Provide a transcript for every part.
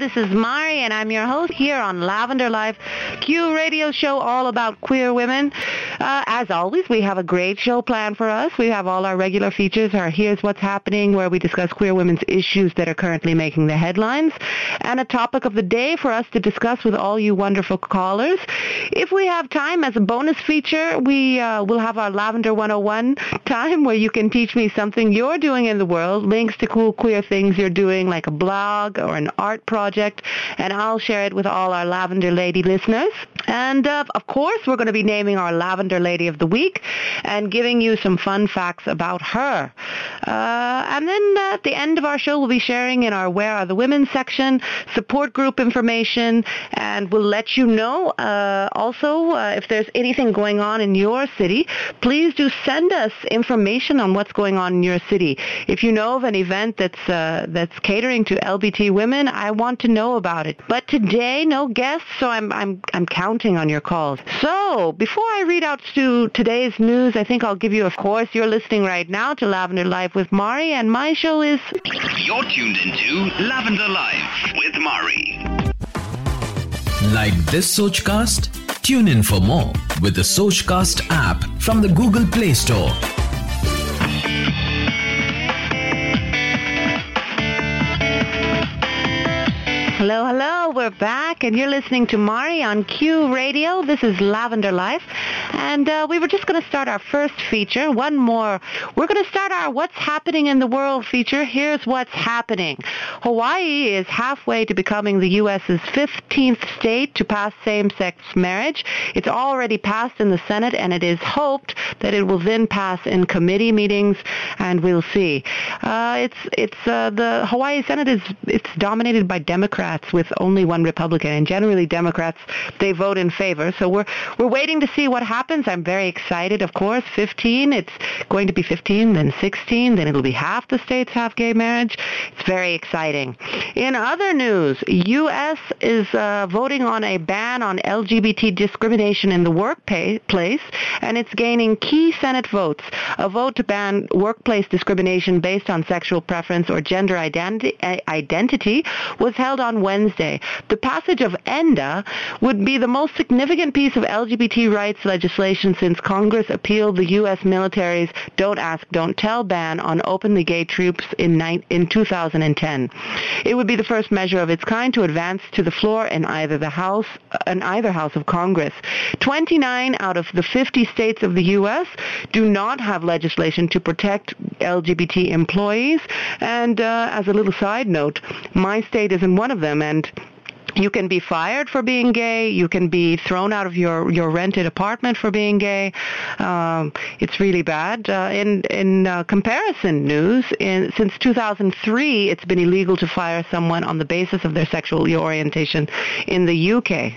This is Mari, and I'm your host here on Lavender Life, Q radio show all about queer women. Uh, as always, we have a great show planned for us. We have all our regular features, our Here's What's Happening, where we discuss queer women's issues that are currently making the headlines, and a topic of the day for us to discuss with all you wonderful callers. If we have time, as a bonus feature, we uh, will have our Lavender 101 time where you can teach me something you're doing in the world, links to cool queer things you're doing, like a blog or an art project, and I'll share it with all our Lavender Lady listeners. And uh, of course, we're going to be naming our Lavender Lady of the Week and giving you some fun facts about her. Uh, and then uh, at the end of our show, we'll be sharing in our Where Are the Women section support group information, and we'll let you know uh, also uh, if there's anything going on in your city. Please do send us information on what's going on in your city. If you know of an event that's uh, that's catering to LBT women, I want to know about it. But today, no guests, so I'm I'm I'm counting on your calls. So before I read out to today's news, I think I'll give you, of course, you're listening right now to Lavender Life with Mari, and my show is. You're tuned into Lavender Life with Mari. Like this Sochcast? Tune in for more with the Sochcast app from the Google Play Store. We're back, and you're listening to Mari on Q Radio. This is Lavender Life, and uh, we were just going to start our first feature. One more. We're going to start our What's Happening in the World feature. Here's what's happening. Hawaii is halfway to becoming the U.S.'s 15th state to pass same-sex marriage. It's already passed in the Senate, and it is hoped that it will then pass in committee meetings, and we'll see. Uh, it's it's uh, the Hawaii Senate is it's dominated by Democrats with only one Republican, and generally Democrats they vote in favor. So we're we're waiting to see what happens. I'm very excited, of course. 15, it's going to be 15, then 16, then it'll be half the states have gay marriage. It's very exciting. In other news, U.S. is uh, voting on a ban on LGBT discrimination in the workplace, and it's gaining key Senate votes. A vote to ban workplace discrimination based on sexual preference or gender identity, identity was held on Wednesday. The passage of ENDA would be the most significant piece of LGBT rights legislation since Congress appealed the U.S. military's Don't Ask, Don't Tell ban on openly gay troops in, in 2010. It would be the first measure of its kind to advance to the floor in either the House, in either House of Congress. 29 out of the 50 states of the U.S. do not have legislation to protect LGBT employees. And uh, as a little side note, my state isn't one of them, and you can be fired for being gay. You can be thrown out of your, your rented apartment for being gay. Um, it's really bad. Uh, in in uh, comparison news, in, since 2003, it's been illegal to fire someone on the basis of their sexual orientation in the UK.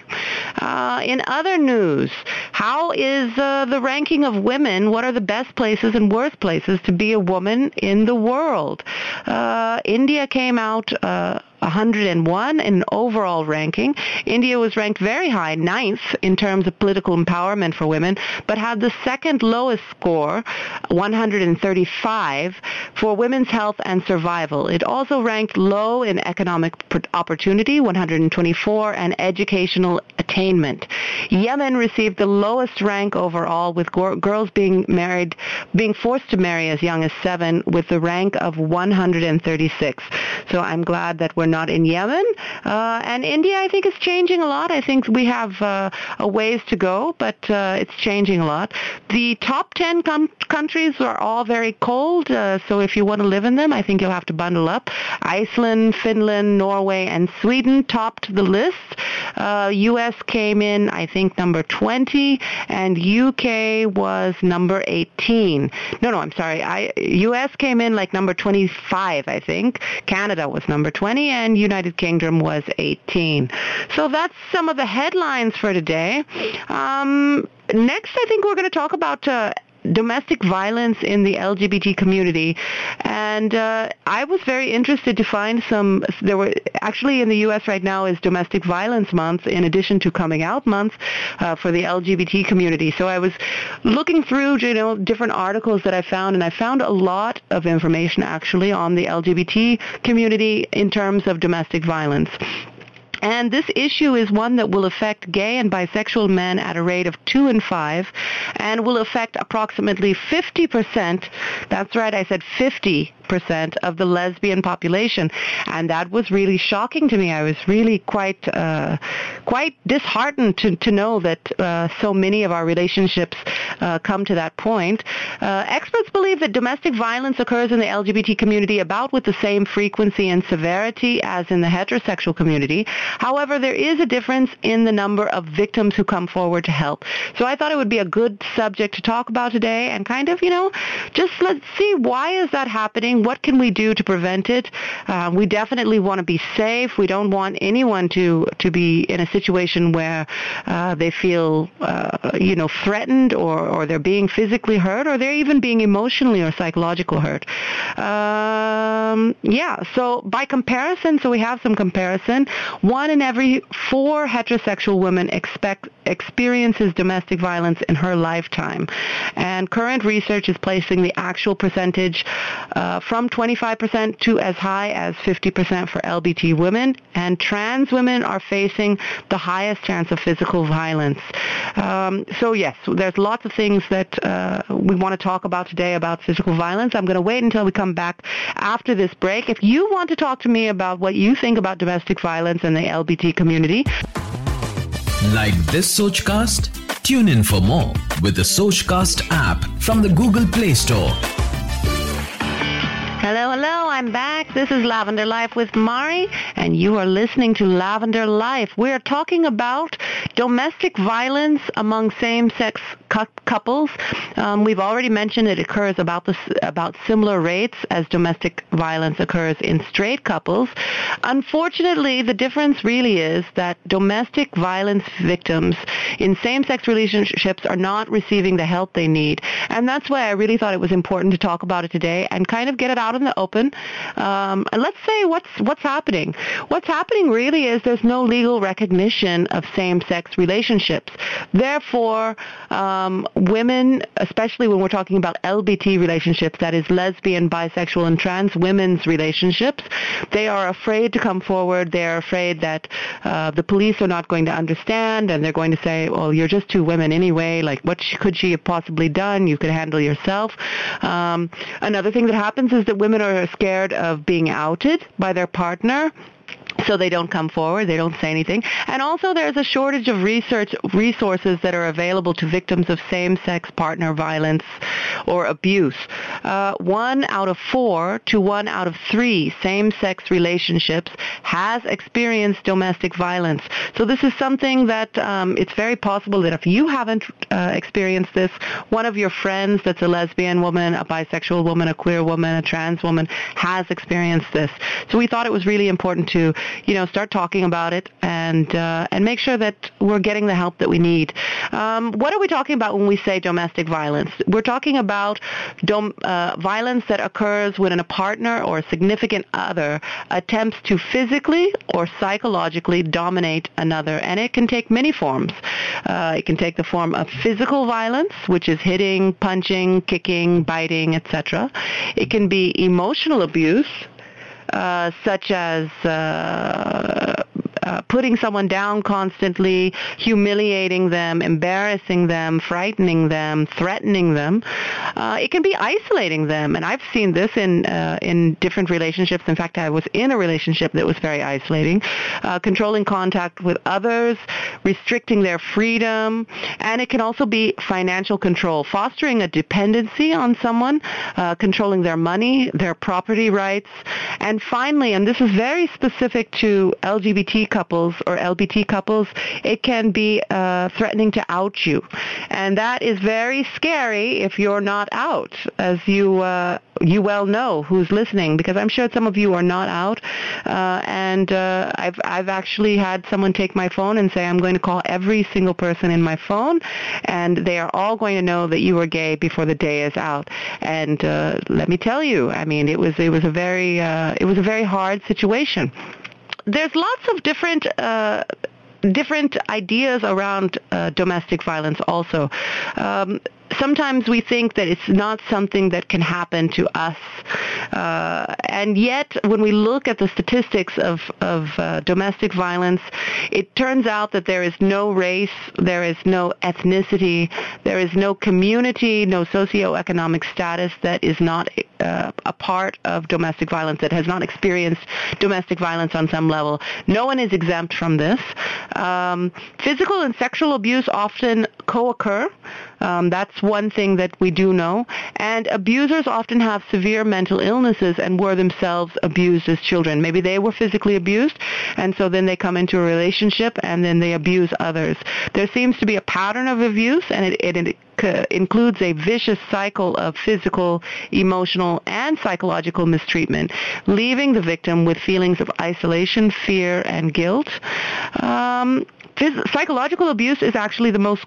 Uh, in other news, how is uh, the ranking of women? What are the best places and worst places to be a woman in the world? Uh, India came out. Uh, 101 in overall ranking. India was ranked very high, ninth in terms of political empowerment for women, but had the second lowest score, 135, for women's health and survival. It also ranked low in economic opportunity, 124, and educational attainment. Yemen received the lowest rank overall, with girls being married, being forced to marry as young as seven, with the rank of 136. So I'm glad that we're not in Yemen. Uh, and India, I think, is changing a lot. I think we have uh, a ways to go, but uh, it's changing a lot. The top 10 com- countries are all very cold, uh, so if you want to live in them, I think you'll have to bundle up. Iceland, Finland, Norway, and Sweden topped the list. U.S. Uh, came in, I think, number 20, and UK was number 18. No, no, I'm sorry. I, U.S. came in like number 25, I think. Canada was number 20, and United Kingdom was 18. So that's some of the headlines for today. Um, next, I think we're going to talk about uh, domestic violence in the LGBT community. And uh, I was very interested to find some, there were, actually in the U.S. right now is Domestic Violence Month in addition to Coming Out Month uh, for the LGBT community. So I was looking through, you know, different articles that I found, and I found a lot of information actually on the LGBT community in terms of domestic violence. And this issue is one that will affect gay and bisexual men at a rate of two in five and will affect approximately 50%. That's right, I said 50 percent of the lesbian population, and that was really shocking to me. I was really quite uh, quite disheartened to, to know that uh, so many of our relationships uh, come to that point. Uh, experts believe that domestic violence occurs in the LGBT community about with the same frequency and severity as in the heterosexual community. However, there is a difference in the number of victims who come forward to help. So I thought it would be a good subject to talk about today and kind of, you know, just let's see why is that happening? What can we do to prevent it? Uh, we definitely want to be safe. We don't want anyone to, to be in a situation where uh, they feel, uh, you know, threatened or, or they're being physically hurt or they're even being emotionally or psychological hurt. Um, yeah, so by comparison, so we have some comparison. One in every four heterosexual women expect, experiences domestic violence in her lifetime. And current research is placing the actual percentage uh, from 25% to as high as 50% for LBT women. And trans women are facing the highest chance of physical violence. Um, so yes, there's lots of things that uh, we want to talk about today about physical violence. I'm going to wait until we come back after this break. If you want to talk to me about what you think about domestic violence in the LBT community, like this Sochcast? Tune in for more with the Sochcast app from the Google Play Store. Hello, hello, I'm back. This is Lavender Life with Mari, and you are listening to Lavender Life. We're talking about domestic violence among same-sex cu- couples. Um, we've already mentioned it occurs about the, about similar rates as domestic violence occurs in straight couples. Unfortunately, the difference really is that domestic violence victims in same-sex relationships are not receiving the help they need, and that's why I really thought it was important to talk about it today and kind of get it out in the open. Um, and let's say what's what's happening. What's happening really is there's no legal recognition of same-sex relationships. Therefore, um, women, especially when we're talking about LBT relationships, that is lesbian, bisexual, and trans women's relationships, they are afraid to come forward. They're afraid that uh, the police are not going to understand, and they're going to say, "Well, you're just two women anyway. Like, what could she have possibly done? You could handle yourself." Um, another thing that happens is that women are scared of being outed by their partner so they don't come forward, they don't say anything. And also there's a shortage of research resources that are available to victims of same-sex partner violence or abuse. Uh, one out of four to one out of three same-sex relationships has experienced domestic violence. So this is something that um, it's very possible that if you haven't uh, experienced this, one of your friends that's a lesbian woman, a bisexual woman, a queer woman, a trans woman has experienced this. So we thought it was really important to you know, start talking about it and uh, and make sure that we're getting the help that we need. Um, what are we talking about when we say domestic violence? We're talking about dom- uh, violence that occurs when a partner or a significant other attempts to physically or psychologically dominate another, and it can take many forms. Uh, it can take the form of physical violence, which is hitting, punching, kicking, biting, etc. It can be emotional abuse, Uh, such as uh, uh, putting someone down constantly, humiliating them, embarrassing them, frightening them, threatening them. Uh, it can be isolating them, and I've seen this in uh, in different relationships. In fact, I was in a relationship that was very isolating, uh, controlling contact with others, restricting their freedom, and it can also be financial control, fostering a dependency on someone, uh, controlling their money, their property rights, and finally, and this is very specific to LGBT couples or LBT couples, it can be uh, threatening to out you. And that is very scary if you're not out, as you uh, you well know who's listening, because I'm sure some of you are not out. Uh, and uh, I've I've actually had someone take my phone and say I'm going to call every single person in my phone, and they are all going to know that you are gay before the day is out. And uh, let me tell you, I mean, it was it was a very uh, it was a very hard situation there's lots of different uh, different ideas around uh, domestic violence also. Um, sometimes we think that it's not something that can happen to us. Uh, and yet, when we look at the statistics of, of uh, domestic violence, it turns out that there is no race, there is no ethnicity, there is no community, no socioeconomic status that is not uh, a part of domestic violence, that has not experienced domestic violence on some level. No one is exempt from this. Um, physical and sexual abuse often co-occur. Um, that's one thing that we do know. And abusers often have severe mental illnesses and were themselves abused as children. Maybe they were physically abused, and so then they come into a relationship and then they abuse others. There seems to be a pattern of abuse, and it, it, it includes a vicious cycle of physical, emotional, and psychological mistreatment, leaving the victim with feelings of isolation, fear, and guilt. Um, phys- psychological abuse is actually the most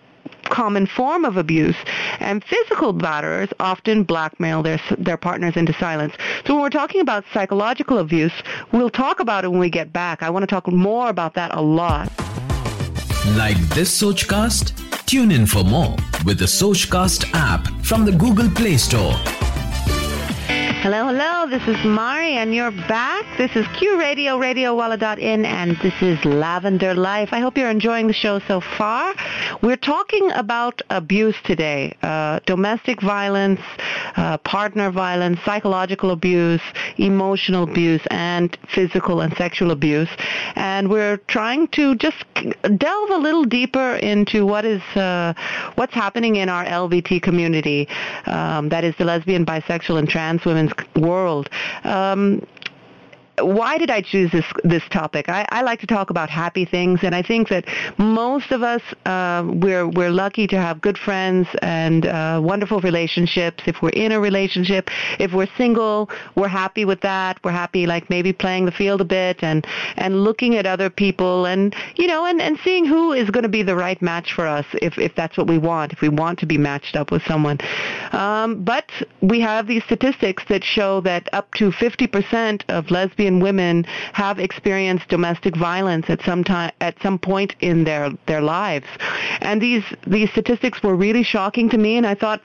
common form of abuse, and physical batterers often blackmail their their partners into silence. So when we're talking about psychological abuse, we'll talk about it when we get back. I want to talk more about that a lot. Like this Sochcast? Tune in for more with the Sochcast app from the Google Play Store. Hello, hello. This is Mari, and you're back. This is Q Radio, RadioWalla.in, and this is Lavender Life. I hope you're enjoying the show so far. We're talking about abuse today, uh, domestic violence, uh, partner violence, psychological abuse, emotional abuse, and physical and sexual abuse. And we're trying to just delve a little deeper into what is uh, what's happening in our LBT community. Um, that is the lesbian, bisexual, and trans women's world. Um, Why did I choose this this topic? I, I, like to talk about happy things, and I think that most of us uh, we're we're lucky to have good friends and uh, wonderful relationships. If we're in a relationship, if we're single, we're happy with that. We're happy like maybe playing the field a bit and and looking at other people and you know and and seeing who is going to be the right match for us if if that's what we want. If we want to be matched up with someone, um, but we have these statistics that show that up to 50% of lesbian lesbian women have experienced domestic violence at some time at some point in their their lives. And these these statistics were really shocking to me and I thought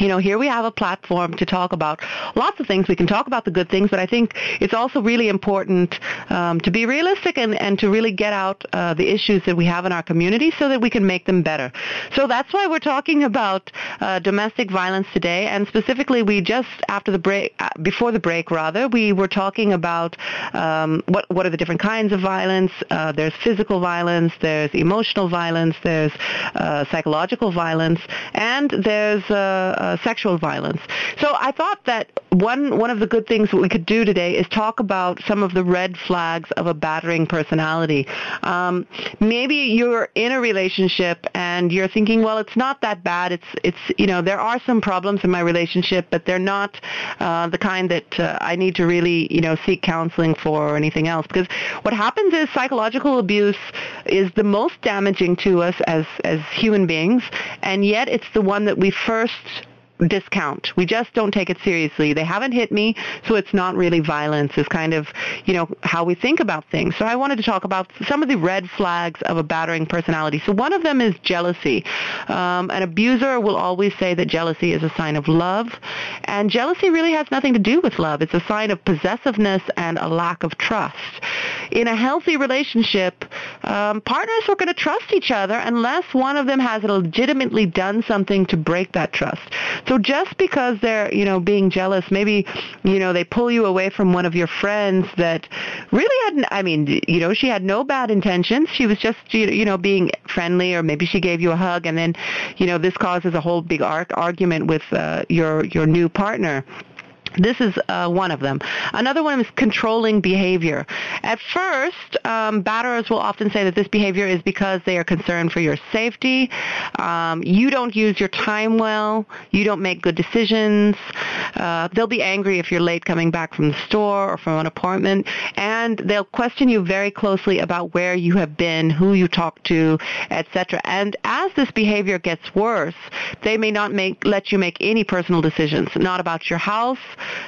you know, here we have a platform to talk about lots of things. We can talk about the good things, but I think it's also really important um, to be realistic and, and to really get out uh, the issues that we have in our community so that we can make them better. So that's why we're talking about uh, domestic violence today, and specifically, we just after the break, uh, before the break rather, we were talking about um, what what are the different kinds of violence. Uh, there's physical violence, there's emotional violence, there's uh, psychological violence, and there's uh, sexual violence. So I thought that one one of the good things that we could do today is talk about some of the red flags of a battering personality. Um, maybe you're in a relationship and you're thinking, well, it's not that bad. It's it's you know there are some problems in my relationship, but they're not uh, the kind that uh, I need to really you know seek counseling for or anything else. Because what happens is psychological abuse is the most damaging to us as as human beings, and yet it's the one that we first discount. We just don't take it seriously. They haven't hit me, so it's not really violence. Is kind of, you know, how we think about things. So I wanted to talk about some of the red flags of a battering personality. So one of them is jealousy. Um, an abuser will always say that jealousy is a sign of love, and jealousy really has nothing to do with love. It's a sign of possessiveness and a lack of trust. In a healthy relationship, um, partners are going to trust each other unless one of them has legitimately done something to break that trust. So just because they're, you know, being jealous, maybe, you know, they pull you away from one of your friends that really hadn't, I mean, you know, she had no bad intentions. She was just, you know, being friendly or maybe she gave you a hug and then, you know, this causes a whole big arc argument with uh, your, your new partner. This is uh, one of them. Another one is controlling behavior. At first, um, batterers will often say that this behavior is because they are concerned for your safety. Um, you don't use your time well. You don't make good decisions. Uh, they'll be angry if you're late coming back from the store or from an appointment, and they'll question you very closely about where you have been, who you talked to, etc. And as this behavior gets worse, they may not make let you make any personal decisions, not about your house,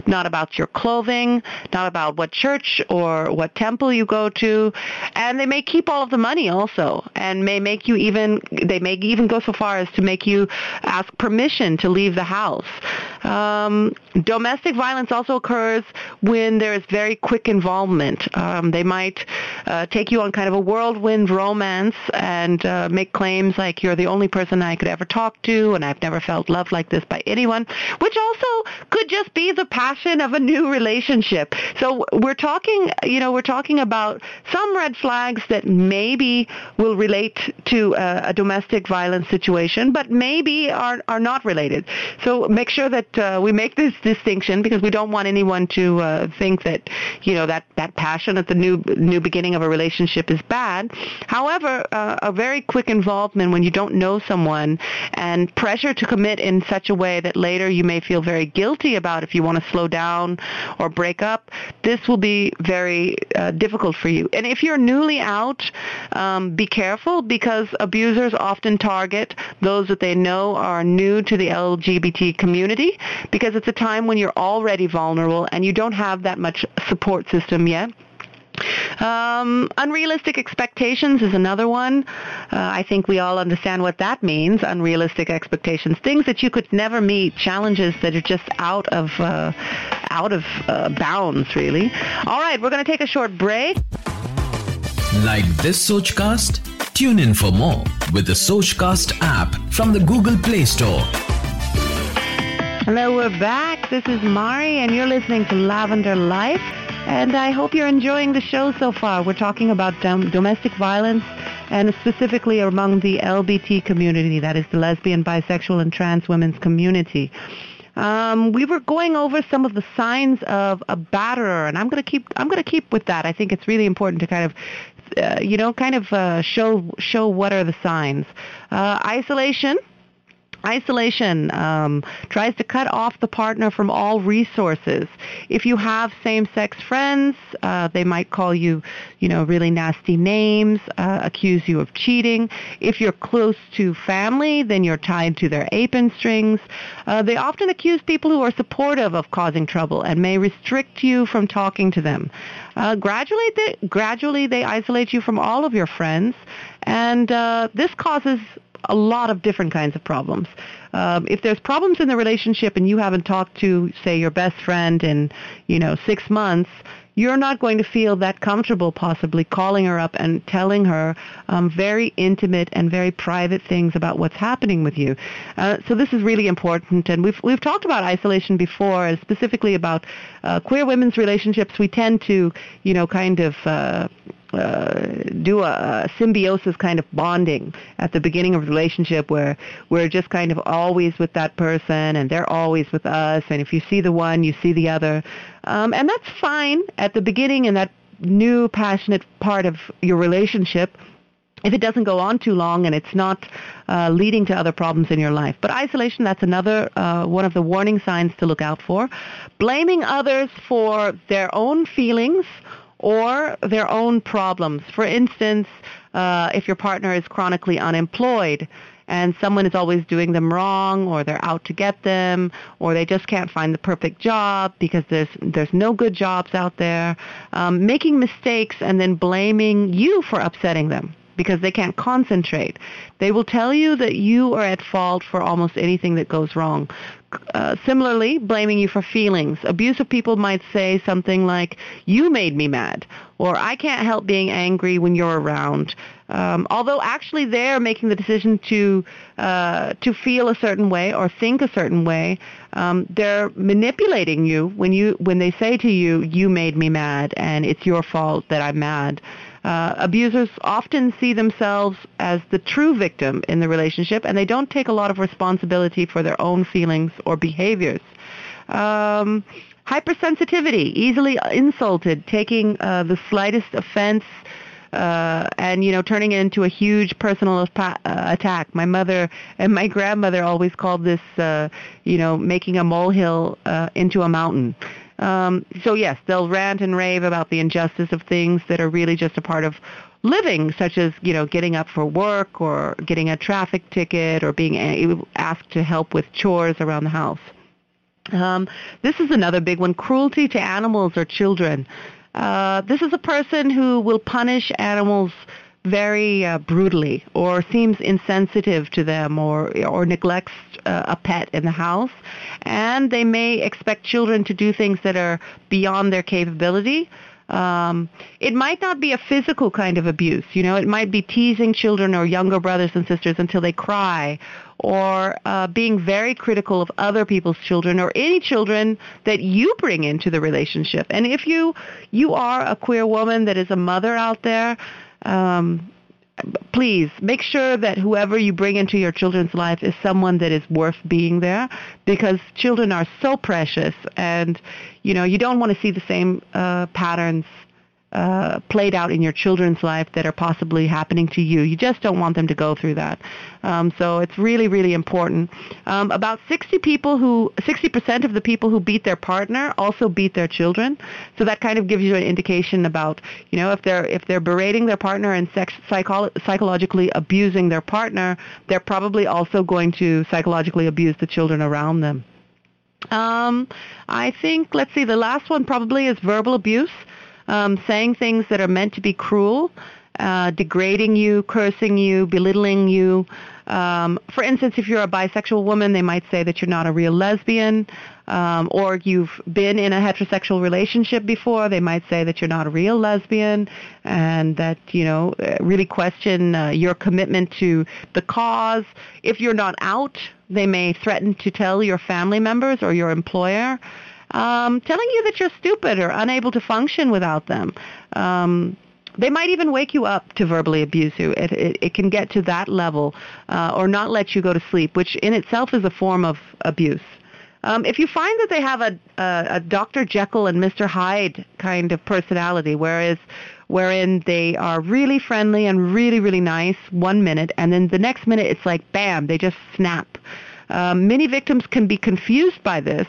not about your clothing, not about what church or what temple you go to, and they may keep all of the money also, and may make you even they may even go so far as to make you ask permission to leave the house. Um, domestic violence also occurs when there is very quick involvement. Um, they might uh, take you on kind of a whirlwind romance and uh, make claims like you're the only person I could ever talk to, and I've never felt loved like this by anyone, which also could just be the passion of a new relationship. So we're talking, you know, we're talking about some red flags that maybe will relate to a, a domestic violence situation, but maybe are are not related. So make sure that uh, we make this distinction because we don't want anyone to uh, think that you know that that passion at the new new beginning of a relationship is bad. However, uh, a very quick involvement when you don't know someone and pressure to commit in such a way that later you may feel very guilty about if you want to slow down or break up, this will be very uh, difficult for you. And if you're newly out, um, be careful because abusers often target those that they know are new to the LGBT community because it's a time when you're already vulnerable and you don't have that much support system yet. Um, unrealistic expectations is another one. Uh, I think we all understand what that means. Unrealistic expectations, things that you could never meet, challenges that are just out of uh, out of uh, bounds, really. All right, we're going to take a short break. Like this Sochcast? Tune in for more with the Sochcast app from the Google Play Store. Hello, we're back. This is Mari, and you're listening to Lavender Life. And I hope you're enjoying the show so far. We're talking about dom- domestic violence and specifically among the LBT community, that is the lesbian, bisexual, and trans women's community. Um, we were going over some of the signs of a batterer, and I'm going to keep I'm going to keep with that. I think it's really important to kind of uh, you know kind of uh, show show what are the signs. Uh, isolation Isolation um, tries to cut off the partner from all resources. If you have same-sex friends, uh, they might call you, you know, really nasty names, uh, accuse you of cheating. If you're close to family, then you're tied to their apron strings. Uh, they often accuse people who are supportive of causing trouble and may restrict you from talking to them. Uh, gradually, they, gradually they isolate you from all of your friends, and uh, this causes a lot of different kinds of problems. Um, if there's problems in the relationship and you haven't talked to, say, your best friend in, you know, six months, you're not going to feel that comfortable possibly calling her up and telling her um, very intimate and very private things about what's happening with you. Uh, so this is really important, and we've we've talked about isolation before, and specifically about uh, queer women's relationships. We tend to, you know, kind of. Uh, uh, do a, a, symbiosis kind of bonding at the beginning of a relationship where we're just kind of always with that person and they're always with us and if you see the one you see the other um, and that's fine at the beginning in that new passionate part of your relationship if it doesn't go on too long and it's not uh, leading to other problems in your life. But isolation, that's another uh, one of the warning signs to look out for. Blaming others for their own feelings or their own problems. For instance, uh, if your partner is chronically unemployed and someone is always doing them wrong or they're out to get them or they just can't find the perfect job because there's there's no good jobs out there um, making mistakes and then blaming you for upsetting them because they can't concentrate. They will tell you that you are at fault for almost anything that goes wrong. Uh, similarly, blaming you for feelings. Abusive people might say something like, you made me mad, or I can't help being angry when you're around. Um, although actually they're making the decision to uh, to feel a certain way or think a certain way, um, they're manipulating you when you when they say to you, "You made me mad, and it's your fault that I'm mad." Uh, abusers often see themselves as the true victim in the relationship, and they don't take a lot of responsibility for their own feelings or behaviors. Um, hypersensitivity, easily insulted, taking uh, the slightest offense uh, and you know turning it into a huge personal uh, attack. My mother and my grandmother always called this, uh, you know, making a molehill uh, into a mountain. Um, so yes, they'll rant and rave about the injustice of things that are really just a part of living, such as you know getting up for work or getting a traffic ticket or being asked to help with chores around the house. Um, this is another big one: cruelty to animals or children. Uh, this is a person who will punish animals very uh, brutally or seems insensitive to them or or neglects uh, a pet in the house and they may expect children to do things that are beyond their capability um, it might not be a physical kind of abuse. You know, it might be teasing children or younger brothers and sisters until they cry, or uh, being very critical of other people's children or any children that you bring into the relationship. And if you you are a queer woman that is a mother out there, um, please make sure that whoever you bring into your children's life is someone that is worth being there because children are so precious and you know you don't want to see the same uh, patterns uh, played out in your children's life that are possibly happening to you. You just don't want them to go through that. Um, so it's really, really important. Um, about 60 people who, 60% of the people who beat their partner also beat their children. So that kind of gives you an indication about, you know, if they're if they're berating their partner and sex, psycho- psychologically abusing their partner, they're probably also going to psychologically abuse the children around them. Um, I think, let's see, the last one probably is verbal abuse um, saying things that are meant to be cruel, uh, degrading you, cursing you, belittling you. Um, for instance, if you're a bisexual woman, they might say that you're not a real lesbian, um, or you've been in a heterosexual relationship before. They might say that you're not a real lesbian, and that you know really question uh, your commitment to the cause. If you're not out, they may threaten to tell your family members or your employer um, telling you that you're stupid or unable to function without them. Um, they might even wake you up to verbally abuse you. It, it, it can get to that level, uh, or not let you go to sleep, which in itself is a form of abuse. Um, if you find that they have a, a, a Dr. Jekyll and Mr. Hyde kind of personality, whereas wherein they are really friendly and really really nice one minute, and then the next minute it's like bam, they just snap. Um, many victims can be confused by this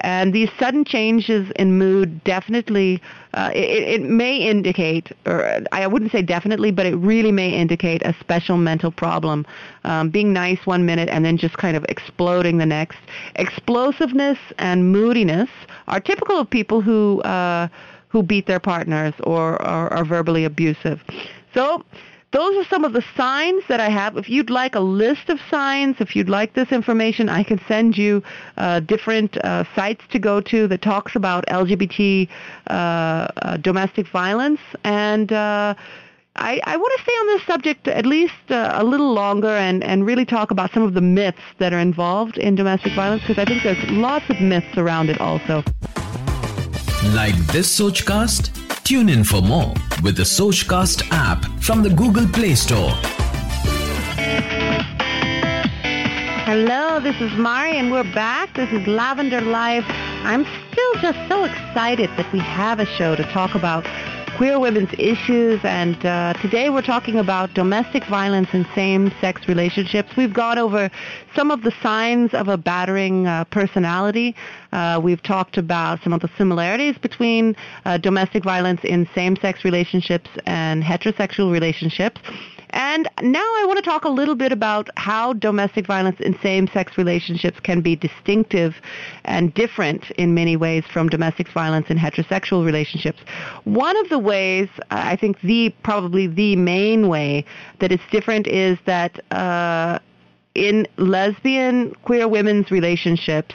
and these sudden changes in mood definitely, uh, it, it, may indicate, or I wouldn't say definitely, but it really may indicate a special mental problem. Um, being nice one minute and then just kind of exploding the next. Explosiveness and moodiness are typical of people who uh, who beat their partners or are verbally abusive. So those are some of the signs that I have. If you'd like a list of signs, if you'd like this information, I can send you uh, different uh, sites to go to that talks about LGBT uh, uh, domestic violence. And uh, I, I want to stay on this subject at least uh, a little longer and, and really talk about some of the myths that are involved in domestic violence because I think there's lots of myths around it also. Like this Sochcast? Tune in for more with the Sochcast app from the Google Play Store. Hello, this is Mari, and we're back. This is Lavender Life. I'm still just so excited that we have a show to talk about queer women's issues, and uh, today we're talking about domestic violence in same-sex relationships. We've gone over some of the signs of a battering uh, personality. Uh, we've talked about some of the similarities between uh, domestic violence in same-sex relationships and heterosexual relationships. And now I want to talk a little bit about how domestic violence in same-sex relationships can be distinctive and different in many ways from domestic violence in heterosexual relationships. One of the ways, I think the probably the main way that it's different is that uh, in lesbian queer women's relationships,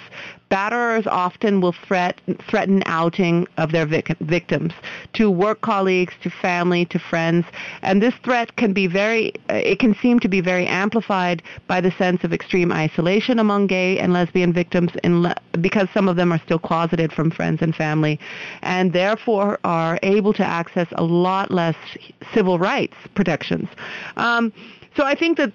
batterers often will threat, threaten outing of their vic- victims to work colleagues, to family, to friends, and this threat can be very, uh, it can seem to be very amplified by the sense of extreme isolation among gay and lesbian victims le- because some of them are still closeted from friends and family, and therefore are able to access a lot less civil rights protections. Um, so I think that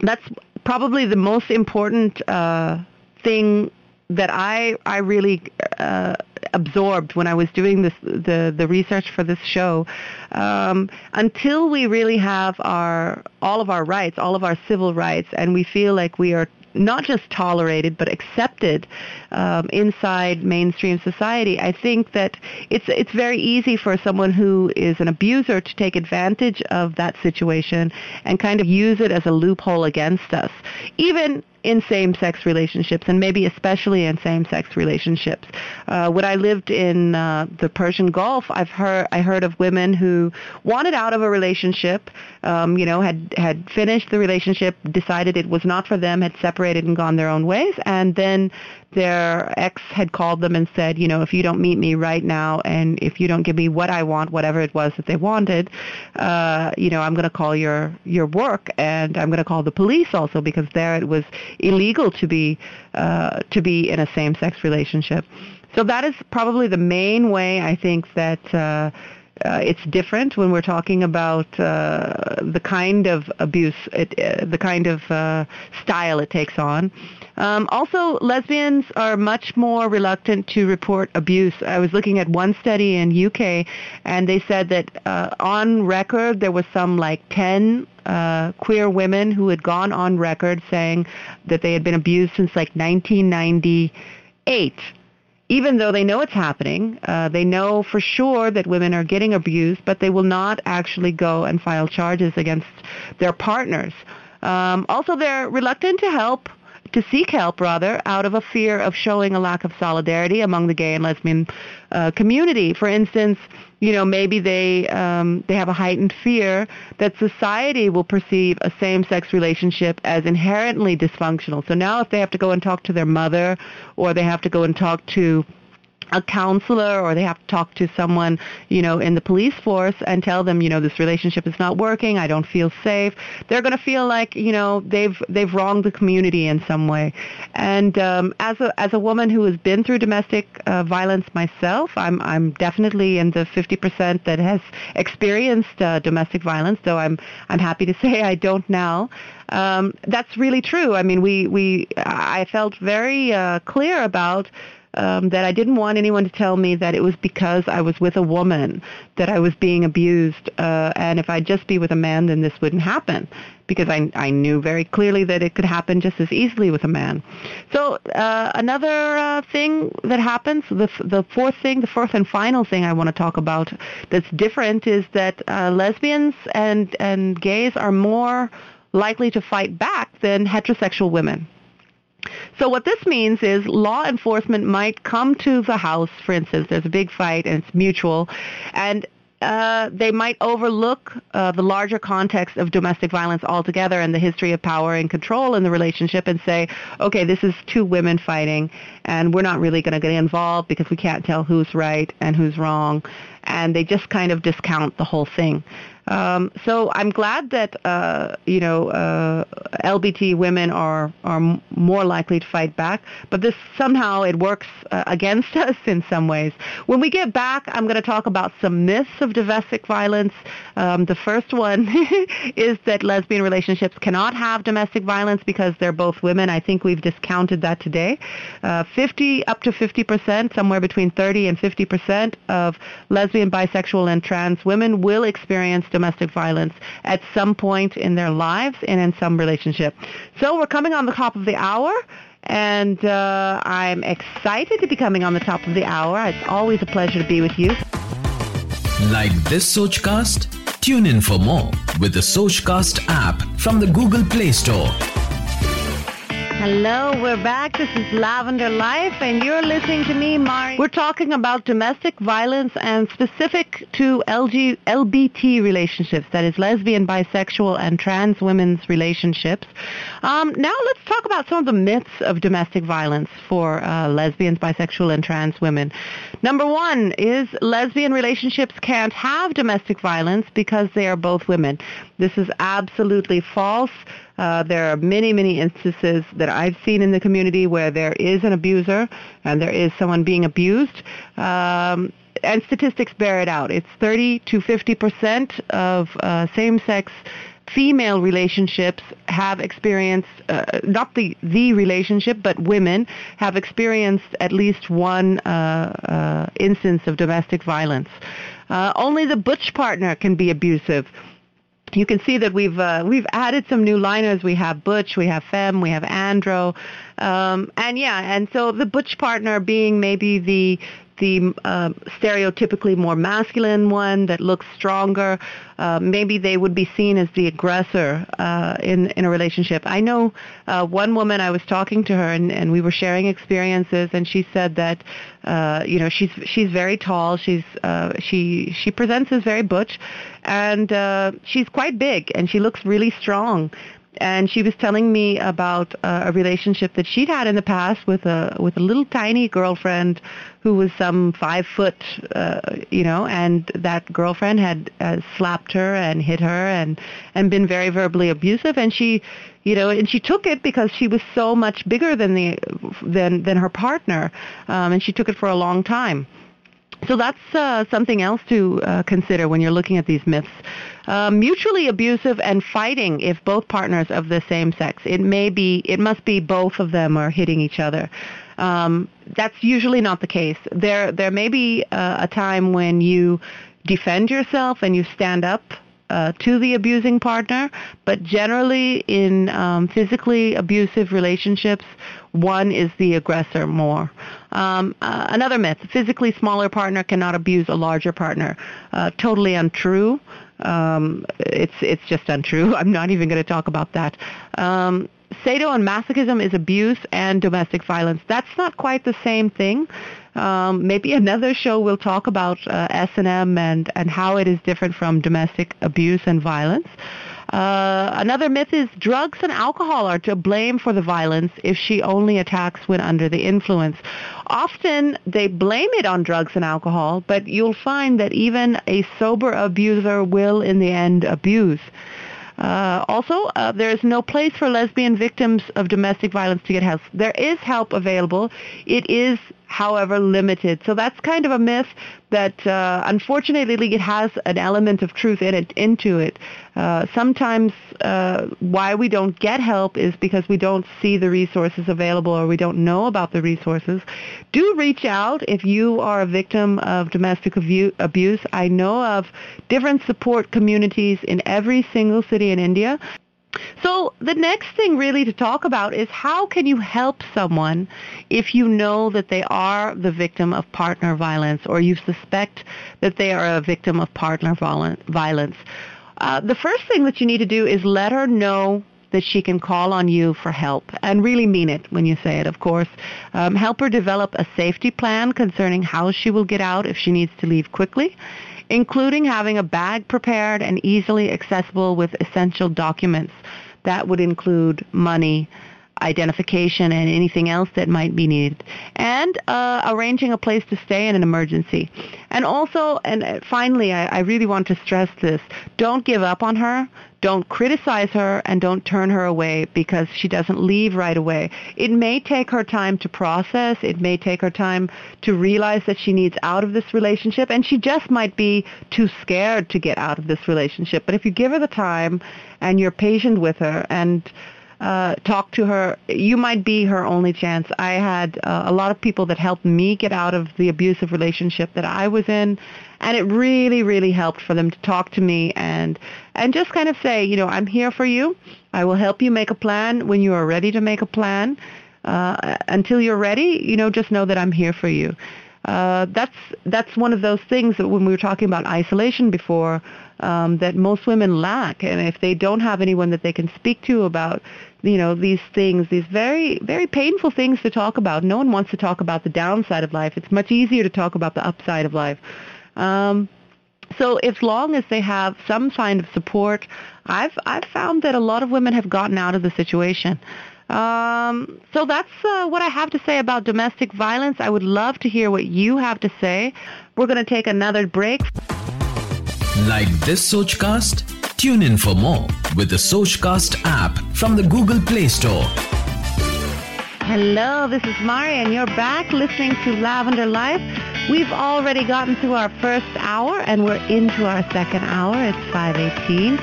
that's probably the most important uh, thing that I I really uh, absorbed when I was doing this the the research for this show. Um, until we really have our all of our rights, all of our civil rights, and we feel like we are not just tolerated but accepted um, inside mainstream society. I think that it's it's very easy for someone who is an abuser to take advantage of that situation and kind of use it as a loophole against us. Even in same-sex relationships, and maybe especially in same-sex relationships. Uh, when I lived in uh, the Persian Gulf, I've heard I heard of women who wanted out of a relationship, um, you know, had had finished the relationship, decided it was not for them, had separated and gone their own ways, and then their ex had called them and said, you know, if you don't meet me right now and if you don't give me what I want, whatever it was that they wanted, uh, you know, I'm going to call your your work and I'm going to call the police also because there it was illegal to be uh, to be in a same-sex relationship. So that is probably the main way I think that. Uh, uh, it's different when we're talking about uh, the kind of abuse, it, uh, the kind of uh, style it takes on. Um, also, lesbians are much more reluctant to report abuse. I was looking at one study in UK, and they said that uh, on record there was some like 10 uh, queer women who had gone on record saying that they had been abused since like 1998 even though they know it's happening, uh, they know for sure that women are getting abused, but they will not actually go and file charges against their partners. Um, also, they're reluctant to help to seek help rather out of a fear of showing a lack of solidarity among the gay and lesbian uh, community. For instance, you know, maybe they um, they have a heightened fear that society will perceive a same-sex relationship as inherently dysfunctional. So now, if they have to go and talk to their mother, or they have to go and talk to a counselor or they have to talk to someone, you know, in the police force and tell them, you know, this relationship is not working, I don't feel safe. They're going to feel like, you know, they've they've wronged the community in some way. And um, as a as a woman who has been through domestic uh, violence myself, I'm I'm definitely in the 50% that has experienced uh, domestic violence, though I'm I'm happy to say I don't now. Um, that's really true. I mean, we we I felt very uh, clear about um, that I didn't want anyone to tell me that it was because I was with a woman that I was being abused, uh, and if I'd just be with a man, then this wouldn't happen because I, I knew very clearly that it could happen just as easily with a man. So uh, another uh, thing that happens, the, the fourth thing, the fourth and final thing I want to talk about that's different is that uh, lesbians and, and gays are more likely to fight back than heterosexual women. So what this means is law enforcement might come to the house, for instance, there's a big fight and it's mutual, and uh, they might overlook uh, the larger context of domestic violence altogether and the history of power and control in the relationship and say, okay, this is two women fighting, and we're not really going to get involved because we can't tell who's right and who's wrong, and they just kind of discount the whole thing. Um, so I'm glad that uh, you know uh, LBT women are are more likely to fight back, but this somehow it works uh, against us in some ways. When we get back, I'm going to talk about some myths of domestic violence. Um, the first one is that lesbian relationships cannot have domestic violence because they're both women. I think we've discounted that today. Uh, 50 up to 50 percent, somewhere between 30 and 50 percent of lesbian, bisexual, and trans women will experience domestic violence at some point in their lives and in some relationship. So we're coming on the top of the hour. And uh, I'm excited to be coming on the top of the hour. It's always a pleasure to be with you. Like this Sochcast? Tune in for more with the Sochcast app from the Google Play Store. Hello, we're back. This is Lavender Life, and you're listening to me, Mari. We're talking about domestic violence and specific to LG, LBT relationships, that is lesbian, bisexual, and trans women's relationships. Um, now let's talk about some of the myths of domestic violence for uh, lesbians, bisexual, and trans women. Number one is lesbian relationships can't have domestic violence because they are both women. This is absolutely false. Uh, there are many, many instances that I've seen in the community where there is an abuser and there is someone being abused. Um, and statistics bear it out. It's 30 to 50 percent of uh, same-sex female relationships have experienced uh, not the the relationship, but women have experienced at least one uh, uh instance of domestic violence. Uh, only the butch partner can be abusive you can see that we've uh, we've added some new liners. We have Butch, we have Femme, we have Andro, um, and yeah, and so the Butch partner being maybe the the uh, stereotypically more masculine one that looks stronger. Uh, maybe they would be seen as the aggressor uh, in in a relationship. I know uh, one woman. I was talking to her, and, and we were sharing experiences, and she said that uh, you know she's she's very tall. She's uh, she she presents as very butch, and uh, she's quite big, and she looks really strong and she was telling me about uh, a relationship that she'd had in the past with a with a little tiny girlfriend who was some five foot, uh, you know, and that girlfriend had uh, slapped her and hit her and and been very verbally abusive, and she, you know, and she took it because she was so much bigger than the than than her partner, um, and she took it for a long time. So that's uh, something else to uh, consider when you're looking at these myths. Uh, mutually abusive and fighting if both partners of the same sex. It may be, it must be both of them are hitting each other. Um, that's usually not the case. There, there may be uh, a time when you defend yourself and you stand up uh, to the abusing partner, but generally in um, physically abusive relationships, one is the aggressor more. Um, uh, another myth: physically smaller partner cannot abuse a larger partner. Uh, totally untrue. Um, it's it's just untrue. I'm not even going to talk about that. Um, Sado and masochism is abuse and domestic violence. That's not quite the same thing. Um, maybe another show we'll talk about uh, S&M and, and how it is different from domestic abuse and violence. Uh, another myth is drugs and alcohol are to blame for the violence if she only attacks when under the influence. Often they blame it on drugs and alcohol, but you'll find that even a sober abuser will in the end abuse. Uh, also, uh, there is no place for lesbian victims of domestic violence to get help. There is help available. It is however limited. So that's kind of a myth that uh, unfortunately it has an element of truth in it into it. Uh, sometimes uh, why we don't get help is because we don't see the resources available or we don't know about the resources. Do reach out if you are a victim of domestic abuse. I know of different support communities in every single city in India. So the next thing really to talk about is how can you help someone if you know that they are the victim of partner violence or you suspect that they are a victim of partner violence. Uh, the first thing that you need to do is let her know that she can call on you for help and really mean it when you say it, of course. Um, help her develop a safety plan concerning how she will get out if she needs to leave quickly including having a bag prepared and easily accessible with essential documents. That would include money, identification, and anything else that might be needed, and uh, arranging a place to stay in an emergency. And also, and finally, I, I really want to stress this, don't give up on her. Don't criticize her and don't turn her away because she doesn't leave right away. It may take her time to process. It may take her time to realize that she needs out of this relationship and she just might be too scared to get out of this relationship. But if you give her the time and you're patient with her and uh, talk to her, you might be her only chance. I had uh, a lot of people that helped me get out of the abusive relationship that I was in, and it really, really helped for them to talk to me and and just kind of say, you know, I'm here for you. I will help you make a plan when you are ready to make a plan. Uh, until you're ready, you know, just know that I'm here for you. Uh, that's that's one of those things that when we were talking about isolation before, um, that most women lack, and if they don't have anyone that they can speak to about you know these things these very very painful things to talk about no one wants to talk about the downside of life it's much easier to talk about the upside of life um, so as long as they have some kind of support i've i've found that a lot of women have gotten out of the situation um, so that's uh, what I have to say about domestic violence. I would love to hear what you have to say. We're going to take another break. Like this Sochcast? Tune in for more with the Sochcast app from the Google Play Store. Hello, this is Mari, and you're back listening to Lavender Life. We've already gotten through our first hour, and we're into our second hour. It's 518.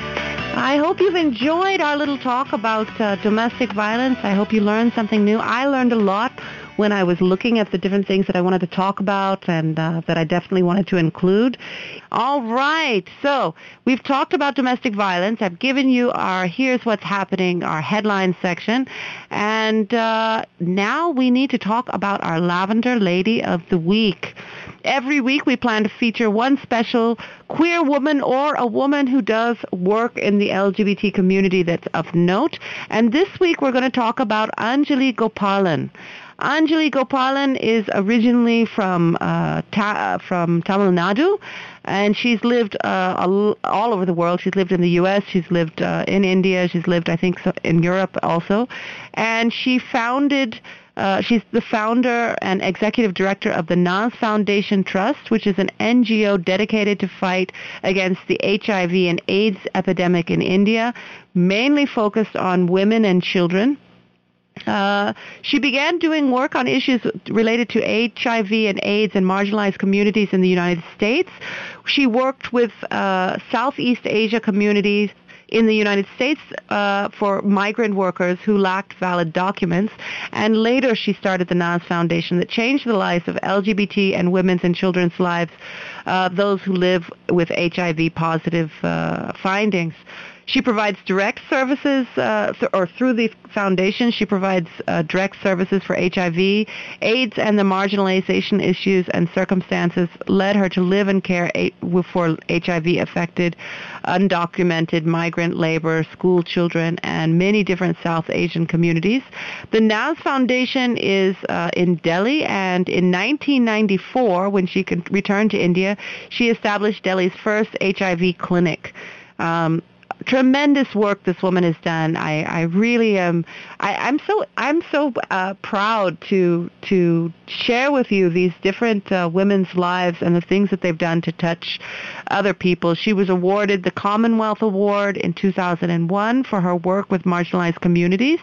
I hope you've enjoyed our little talk about uh, domestic violence. I hope you learned something new. I learned a lot when I was looking at the different things that I wanted to talk about and uh, that I definitely wanted to include. All right, so we've talked about domestic violence. I've given you our Here's What's Happening, our headline section, and uh, now we need to talk about our Lavender Lady of the Week. Every week we plan to feature one special queer woman or a woman who does work in the LGBT community that's of note. And this week we're going to talk about Anjali Gopalan. Anjali Gopalan is originally from uh, ta- from Tamil Nadu, and she's lived uh, all over the world. She's lived in the U.S., she's lived uh, in India, she's lived, I think, in Europe also, and she founded. Uh, she's the founder and executive director of the Naz Foundation Trust, which is an NGO dedicated to fight against the HIV and AIDS epidemic in India, mainly focused on women and children. Uh, she began doing work on issues related to HIV and AIDS in marginalized communities in the United States. She worked with uh, Southeast Asia communities in the United States uh, for migrant workers who lacked valid documents. And later she started the Naz Foundation that changed the lives of LGBT and women's and children's lives, uh, those who live with HIV positive uh, findings. She provides direct services, uh, th- or through the foundation, she provides uh, direct services for HIV, AIDS, and the marginalization issues and circumstances led her to live and care a- for HIV-affected, undocumented migrant labor, school children, and many different South Asian communities. The Naz Foundation is uh, in Delhi, and in 1994, when she returned to India, she established Delhi's first HIV clinic. Um, tremendous work this woman has done. I, I really am. I, I'm so I'm so uh, proud to to share with you these different uh, women's lives and the things that they've done to touch other people. She was awarded the Commonwealth Award in 2001 for her work with marginalized communities.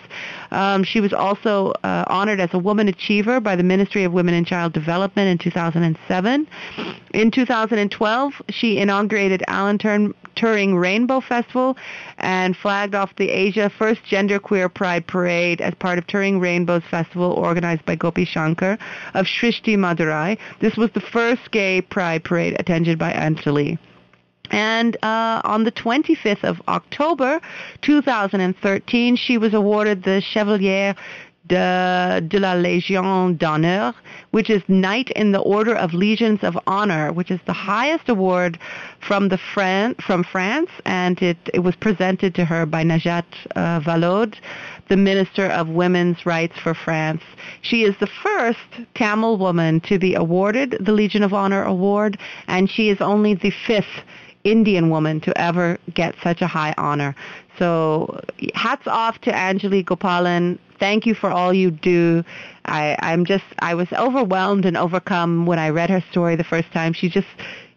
Um, she was also uh, honored as a Woman Achiever by the Ministry of Women and Child Development in 2007. In 2012, she inaugurated Alan Turing Rainbow Festival and flagged off the Asia First Genderqueer Pride Parade as part of Turing Rainbows Festival organized by Gopi Shankar of Srishti Madurai. This was the first gay pride parade attended by Anjali. And uh, on the 25th of October 2013, she was awarded the Chevalier de, de la Légion d'honneur, which is Knight in the Order of Legions of Honor, which is the highest award from the Fran- from France, and it, it was presented to her by Najat uh, Vallaud, the Minister of Women's Rights for France. She is the first Tamil woman to be awarded the Legion of Honor award, and she is only the fifth Indian woman to ever get such a high honor. So hats off to Anjali Gopalan. Thank you for all you do. I, I'm just, I was overwhelmed and overcome when I read her story the first time. She just,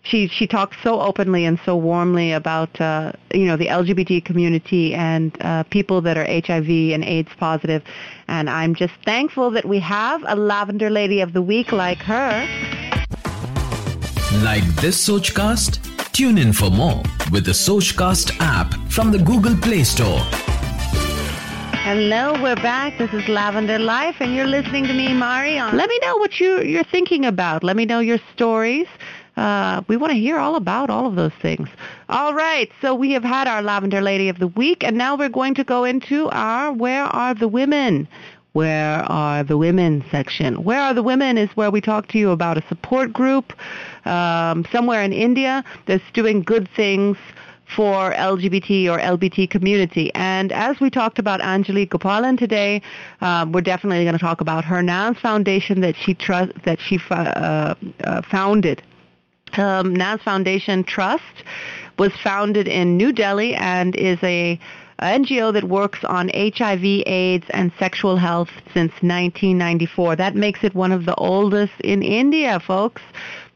she she talks so openly and so warmly about uh, you know the LGBT community and uh, people that are HIV and AIDS positive. positive, and I'm just thankful that we have a Lavender Lady of the Week like her. Like this Sochcast? Tune in for more with the Sochcast app from the Google Play Store. Hello, we're back. This is Lavender Life, and you're listening to me, Mari. Let me know what you, you're thinking about. Let me know your stories. Uh, we want to hear all about all of those things. All right, so we have had our Lavender Lady of the Week, and now we're going to go into our Where Are the Women? Where Are the Women section. Where Are the Women is where we talk to you about a support group um, somewhere in India that's doing good things for LGBT or LBT community. And as we talked about Anjali Gopalan today, um, we're definitely going to talk about her Naz Foundation that she trust that she uh, uh, founded. Um, Naz Foundation Trust was founded in New Delhi and is a NGO that works on HIV, AIDS, and sexual health since 1994. That makes it one of the oldest in India, folks.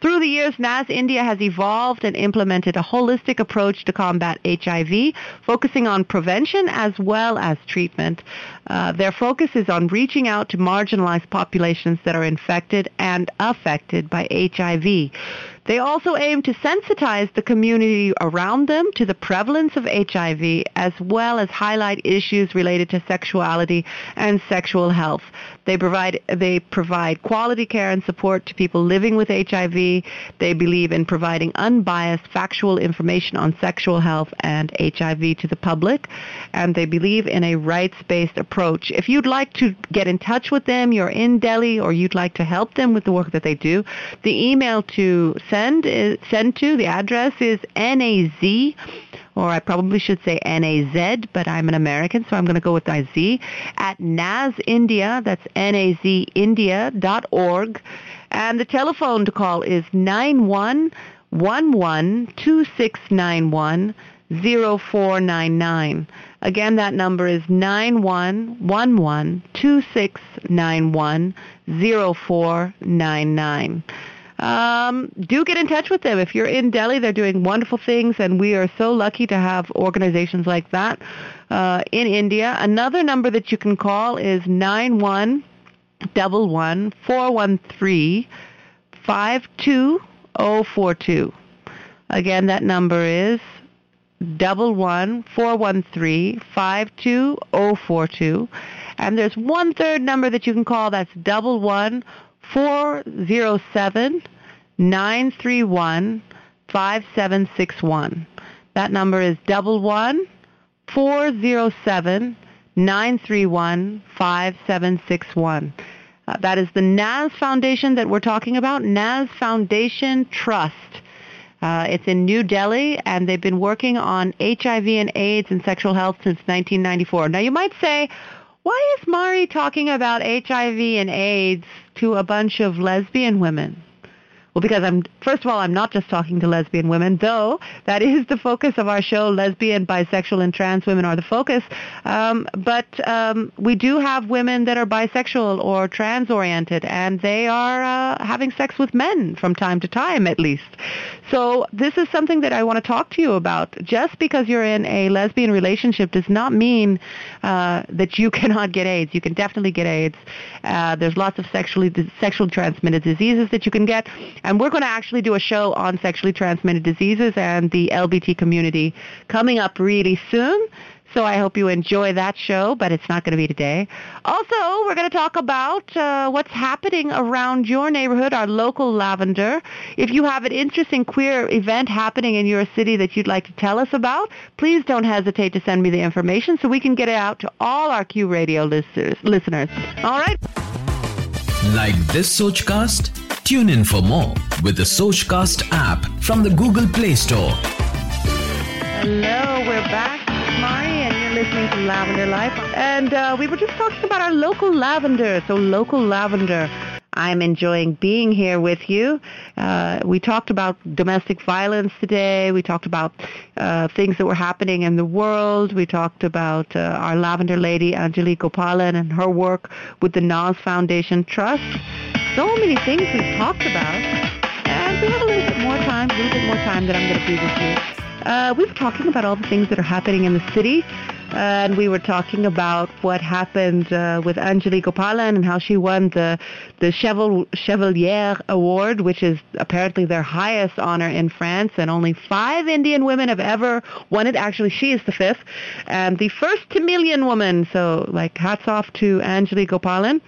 Through the years, Naz India has evolved and implemented a holistic approach to combat HIV, focusing on prevention as well as treatment. Uh, their focus is on reaching out to marginalized populations that are infected and affected by HIV. They also aim to sensitize the community around them to the prevalence of HIV as well as highlight issues related to sexuality and sexual health. They provide they provide quality care and support to people living with HIV They believe in providing unbiased, factual information on sexual health and HIV to the public, and they believe in a rights-based approach. If you'd like to get in touch with them, you're in Delhi, or you'd like to help them with the work that they do, the email to send is, send to the address is naz or I probably should say NAZ, but I'm an American, so I'm going to go with IZ, at NAZIndia, that's N-A-Z India.org. And the telephone to call is 9111 0499. Again, that number is 9111 0499. Um, do get in touch with them. If you're in Delhi, they're doing wonderful things, and we are so lucky to have organizations like that uh, in India. Another number that you can call is 9111 413 52042. Again, that number is double one four one three five two oh four two, and there's one third number that you can call. That's double one four zero seven nine three one five seven six one. That number is double one four zero seven nine three one five seven six one. Uh, that is the NAZ Foundation that we're talking about, NAZ Foundation Trust. Uh, it's in New Delhi, and they've been working on HIV and AIDS and sexual health since 1994. Now, you might say, why is Mari talking about HIV and AIDS to a bunch of lesbian women? Well, because I'm, first of all, I'm not just talking to lesbian women, though that is the focus of our show. Lesbian, bisexual, and trans women are the focus. Um, but um, we do have women that are bisexual or trans-oriented, and they are uh, having sex with men from time to time, at least. So this is something that I want to talk to you about. Just because you're in a lesbian relationship does not mean uh, that you cannot get AIDS. You can definitely get AIDS. Uh, there's lots of sexually sexually transmitted diseases that you can get, and we're going to actually do a show on sexually transmitted diseases and the LBT community coming up really soon. So I hope you enjoy that show, but it's not going to be today. Also, we're going to talk about uh, what's happening around your neighborhood, our local lavender. If you have an interesting queer event happening in your city that you'd like to tell us about, please don't hesitate to send me the information so we can get it out to all our Q Radio listeners. listeners. All right? Like this Sochcast? Tune in for more with the Sochcast app from the Google Play Store. Hello, we're back. Mari, and you're listening to Lavender Life. And uh, we were just talking about our local lavender. So local lavender. I'm enjoying being here with you. Uh, we talked about domestic violence today. We talked about uh, things that were happening in the world. We talked about uh, our lavender lady, Angelique Gopalan, and her work with the Naz Foundation Trust. So many things we've talked about. And we have a little bit more time, a little bit more time that I'm going to be with you. Uh, we were talking about all the things that are happening in the city, and we were talking about what happened uh, with Angelique Gopalan and how she won the the Cheval, Chevalier Award, which is apparently their highest honor in France, and only five Indian women have ever won it. Actually, she is the fifth, and the first Tamilian woman. So, like, hats off to Angelique Gopalan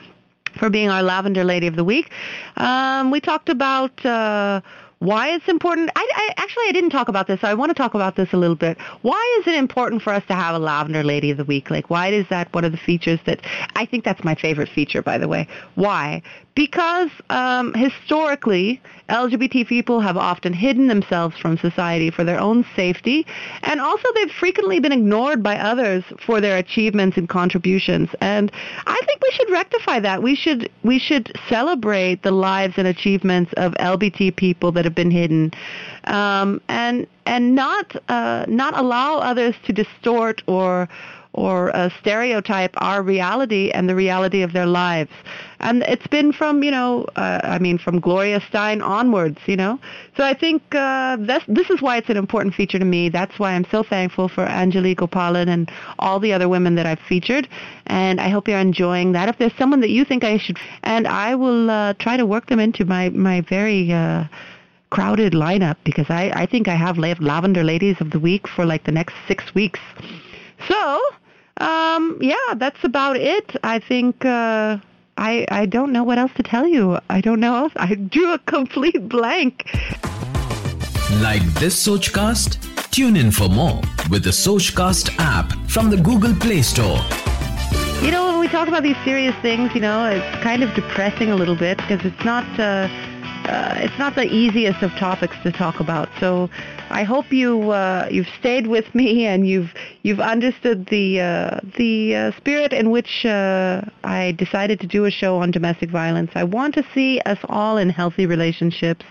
for being our Lavender Lady of the Week. Um, we talked about. Uh, why it's important. I, I actually I didn't talk about this. So I want to talk about this a little bit. Why is it important for us to have a lavender lady of the week? Like why is that one of the features that I think that's my favorite feature by the way. Why? Because um, historically, LGBT people have often hidden themselves from society for their own safety, and also they've frequently been ignored by others for their achievements and contributions. And I think we should rectify that. We should we should celebrate the lives and achievements of LGBT people that have been hidden, um, and and not uh, not allow others to distort or or stereotype our reality and the reality of their lives. And it's been from, you know, uh, I mean, from Gloria Stein onwards, you know. So I think uh, this, this is why it's an important feature to me. That's why I'm so thankful for Angelique Gopalan and all the other women that I've featured. And I hope you're enjoying that. If there's someone that you think I should, and I will uh, try to work them into my, my very... Uh, crowded lineup because I, I think I have Lavender Ladies of the Week for like the next six weeks. So, um, yeah, that's about it. I think uh, I I don't know what else to tell you. I don't know. Else. I drew a complete blank. Like this Sochcast? Tune in for more with the Sochcast app from the Google Play Store. You know, when we talk about these serious things, you know, it's kind of depressing a little bit because it's not uh, uh, it's not the easiest of topics to talk about. So I hope you uh, you've stayed with me and you've you've understood the uh, the uh, spirit in which uh, I decided to do a show on domestic violence. I want to see us all in healthy relationships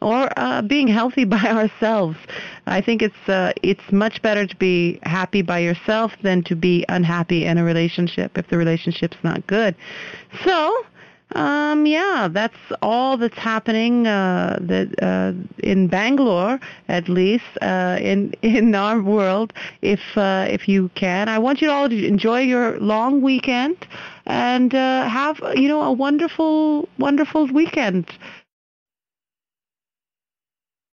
or uh, being healthy by ourselves. I think it's it's much better to be happy by yourself than to be unhappy in a relationship if the relationship's not good. So um, yeah, that's all that's happening uh, that uh, in Bangalore, at least uh, in in our world. If uh, if you can, I want you all to enjoy your long weekend and uh, have you know a wonderful wonderful weekend.